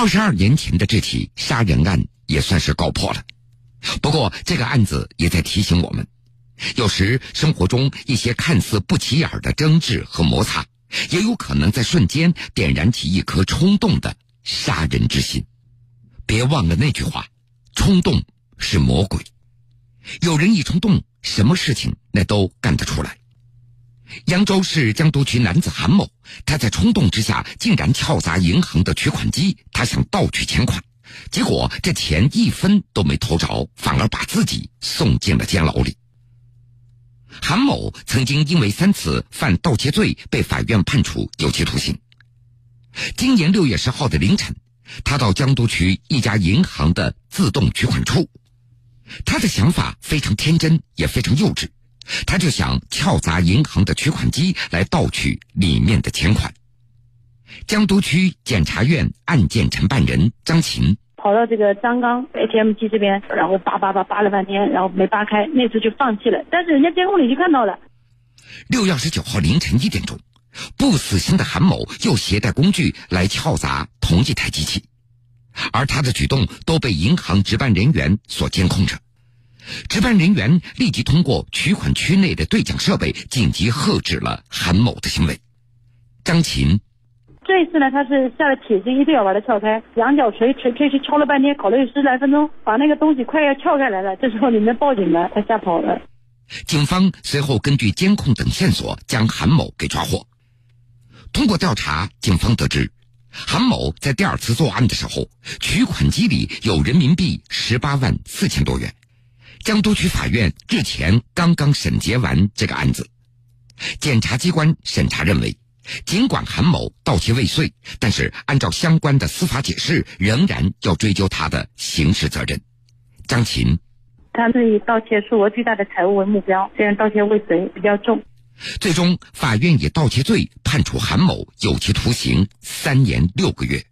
二十二年前的这起杀人案也算是告破了。不过，这个案子也在提醒我们，有时生活中一些看似不起眼的争执和摩擦，也有可能在瞬间点燃起一颗冲动的杀人之心。别忘了那句话：冲动是魔鬼。有人一冲动，什么事情那都干得出来。扬州市江都区男子韩某，他在冲动之下竟然撬砸银行的取款机，他想盗取钱款，结果这钱一分都没偷着，反而把自己送进了监牢里。韩某曾经因为三次犯盗窃罪被法院判处有期徒刑。今年六月十号的凌晨，他到江都区一家银行的自动取款处，他的想法非常天真，也非常幼稚。他就想撬砸银行的取款机来盗取里面的钱款。江都区检察院案件承办人张琴跑到这个张刚 ATM 机这边，然后扒扒扒扒了半天，然后没扒开，那次就放弃了。但是人家监控里就看到了。六月二十九号凌晨一点钟，不死心的韩某又携带工具来撬砸同一台机器，而他的举动都被银行值班人员所监控着。值班人员立即通过取款区内的对讲设备紧急喝止了韩某的行为。张琴，这一次呢，他是下了铁心，一定要把它撬开，羊角锤锤锤锤敲了半天，搞了有十来分钟，把那个东西快要撬开来了。这时候里面报警了，他吓跑了。警方随后根据监控等线索将韩某给抓获。通过调查，警方得知，韩某在第二次作案的时候，取款机里有人民币十八万四千多元。江都区法院日前刚刚审结完这个案子，检察机关审查认为，尽管韩某盗窃未遂，但是按照相关的司法解释，仍然要追究他的刑事责任。张琴，他是以盗窃数额巨大的财物为目标，虽然盗窃未遂比较重。最终，法院以盗窃罪判处韩某有期徒刑三年六个月。